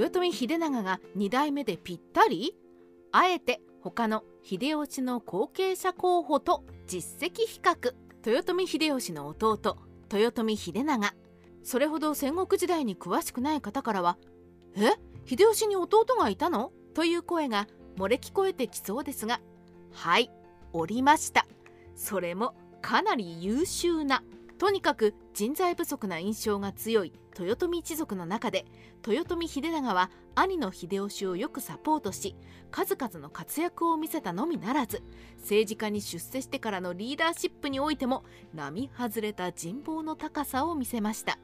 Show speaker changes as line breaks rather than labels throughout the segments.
豊臣秀長が2代目でぴったりあえて他の秀吉の後継者候補と実績比較豊臣秀吉の弟豊臣秀長それほど戦国時代に詳しくない方からは「え？秀吉に弟がいたの?」という声が漏れ聞こえてきそうですが。はい。おりました。それもかなり優秀なとにかく人材不足な印象が強い豊臣一族の中で豊臣秀長は兄の秀吉をよくサポートし数々の活躍を見せたのみならず政治家に出世してからのリーダーシップにおいても並外れた人望の高さを見せました。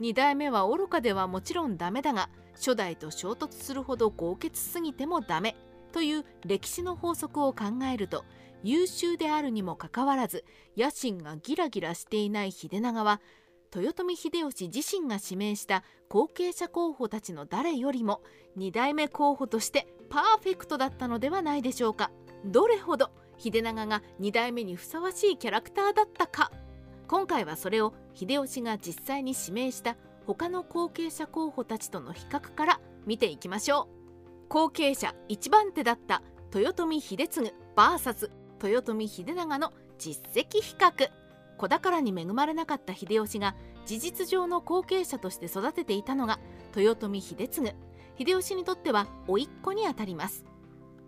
2代目は愚かではもちろんダメだが初代と衝突するほど豪傑すぎてもダメという歴史の法則を考えると優秀であるにもかかわらず野心がギラギラしていない秀長は豊臣秀吉自身が指名した後継者候補たちの誰よりも2代目候補としてパーフェクトだったのではないでしょうか。どれほど秀長が2代目にふさわしいキャラクターだったか。今回はそれを秀吉が実際に指名した他の後継者候補たちとの比較から見ていきましょう。後継者1番手だった豊臣秀次 VS 豊臣秀長の実績比較。子宝に恵まれなかった秀吉が事実上の後継者として育てていたのが豊臣秀次。秀吉にとっては甥っ子にあたります。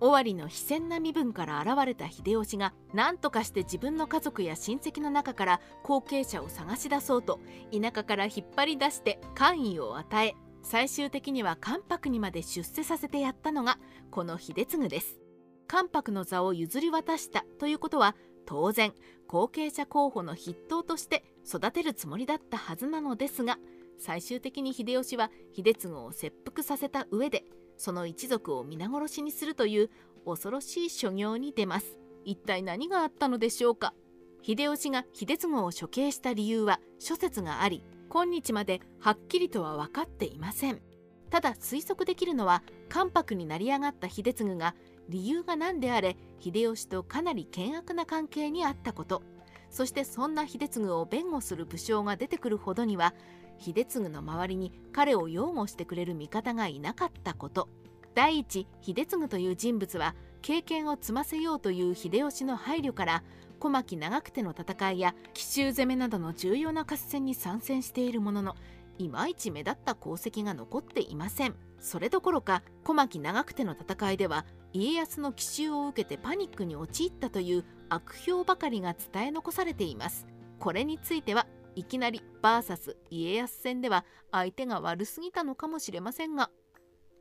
尾張の非戦な身分から現れた秀吉が何とかして自分の家族や親戚の中から後継者を探し出そうと田舎から引っ張り出して官位を与え最終的には関白にまで出世させてやったのがこの秀次です。関白の座を譲り渡したということは当然後継者候補の筆頭として育てるつもりだったはずなのですが最終的に秀吉は秀次を切腹させた上でその一族を皆殺しにするという恐ろしい所業に出ます。一体何があったのでしょうか？秀吉が秀次を処刑した理由は諸説があり今日まではっきりとは分かっていません。ただ推測できるのは関白になり上がった秀次が理由が何であれ秀吉とかなり険悪な関係にあったこと。そしてそんな秀次を弁護する武将が出てくるほどには秀次の周りに彼を擁護してくれる味方がいなかったこと。第一秀次という人物は経験を積ませようという秀吉の配慮から小牧長久手の戦いや奇襲攻めなどの重要な合戦に参戦しているもののいまいち目立った功績が残っていません。それどころか小牧長久手の戦いでは家康の奇襲を受けてパニックに陥ったという悪評ばかりが伝え残されています。これについてはいきなり VS 家康戦では相手が悪すぎたのかもしれませんが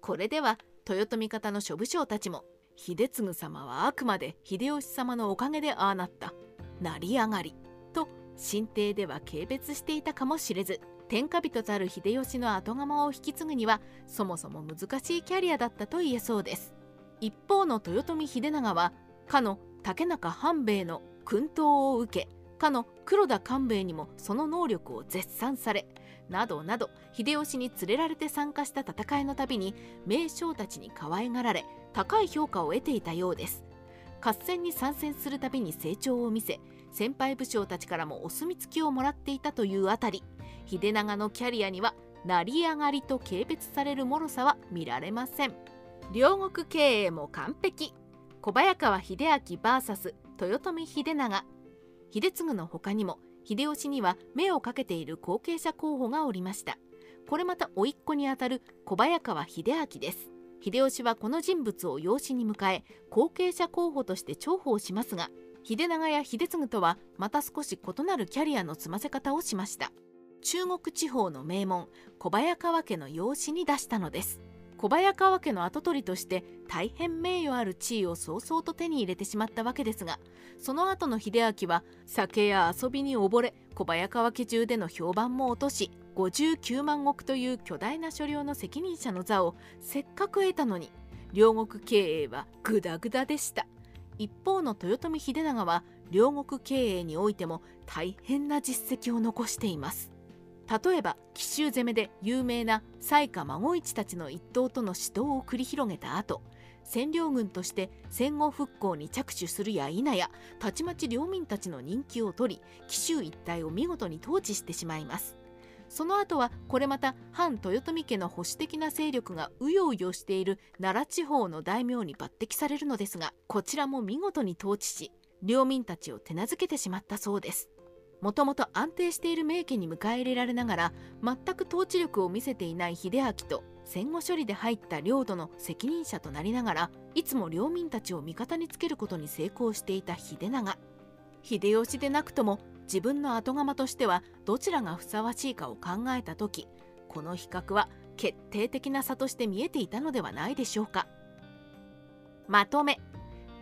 これでは豊臣方の諸武将たちも秀次様はあくまで秀吉様のおかげでああなった成り上がりと神帝では軽蔑していたかもしれず天下人たる秀吉の後釜を引き継ぐにはそもそも難しいキャリアだったと言えそうです。一方の豊臣秀長はかの竹中半兵衛の薫陶を受けかの黒田官兵衛にもその能力を絶賛されなどなど秀吉に連れられて参加した戦いのたびに名将たちに可愛がられ高い評価を得ていたようです。合戦に参戦するたびに成長を見せ先輩武将たちからもお墨付きをもらっていたというあたり。秀長のキャリアには成り上がりと軽蔑される脆さは見られません。両国経営も完璧。小早川秀明 VS 豊臣秀長。秀次の他にも秀吉には目をかけている後継者候補がおりました。これまた甥っ子にあたる小早川秀明です。秀吉はこの人物を養子に迎え後継者候補として重宝しますが秀長や秀次とはまた少し異なるキャリアの積ませ方をしました。中国地方の名門小早川家の養子に出したのです。小早川家の跡取りとして大変名誉ある地位を早々と手に入れてしまったわけですがその後の秀明は酒や遊びに溺れ小早川家中での評判も落とし59万石という巨大な所領の責任者の座をせっかく得たのに両国経営はグダグダでした。一方の豊臣秀長は両国経営においても大変な実績を残しています。例えば奇襲攻めで有名な西下孫一たちの一党との死闘を繰り広げた後占領軍として戦後復興に着手するや否やたちまち領民たちの人気を取り紀州一帯を見事に統治してしまいます。その後はこれまた反豊臣家の保守的な勢力がうようよしている奈良地方の大名に抜擢されるのですがこちらも見事に統治し領民たちを手なずけてしまったそうです。もともと安定している名家に迎え入れられながら全く統治力を見せていない秀明と戦後処理で入った領土の責任者となりながらいつも領民たちを味方につけることに成功していた秀長。秀吉でなくとも自分の後釜としてはどちらがふさわしいかを考えた時この比較は決定的な差として見えていたのではないでしょうか。まとめ。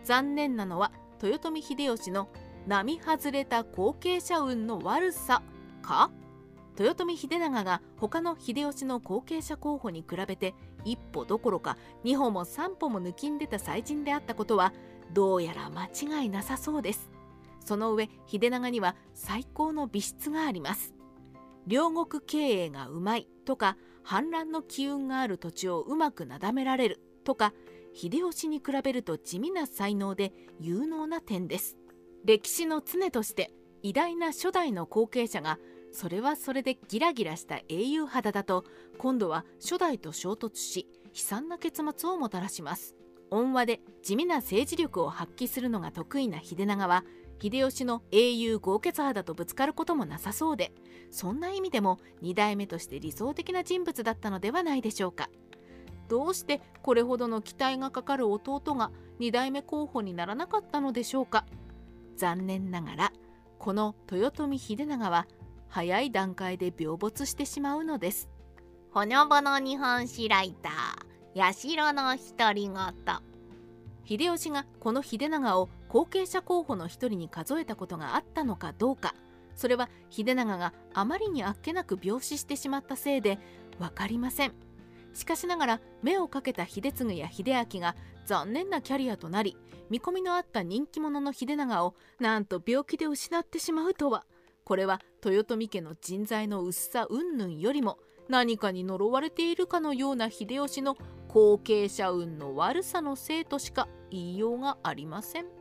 残念なのは豊臣秀吉の並外れた後継者運の悪さか？豊臣秀長が他の秀吉の後継者候補に比べて一歩どころか二歩も三歩も抜きんでた才人であったことはどうやら間違いなさそうです。その上秀長には最高の美質があります。両国経営がうまいとか反乱の機運がある土地をうまくなだめられるとか秀吉に比べると地味な才能で有能な点です。歴史の常として偉大な初代の後継者がそれはそれでギラギラした英雄肌だと今度は初代と衝突し悲惨な結末をもたらします。温和で地味な政治力を発揮するのが得意な秀長は秀吉の英雄豪傑肌とぶつかることもなさそうでそんな意味でも2代目として理想的な人物だったのではないでしょうか。どうしてこれほどの期待がかかる弟が2代目候補にならなかったのでしょうか。残念ながらこの豊臣秀長は早い段階で病没してしまうのです。
ほのぼの日本史ライター八代の独り言。
秀吉がこの秀長を後継者候補の一人に数えたことがあったのかどうか。それは秀長があまりにあっけなく病死してしまったせいで分かりません。しかしながら目をかけた秀次や秀明が残念なキャリアとなり見込みのあった人気者の秀長をなんと病気で失ってしまうとはこれは豊臣家の人材の薄さ云々よりも何かに呪われているかのような秀吉の後継者運の悪さのせいとしか言いようがありません。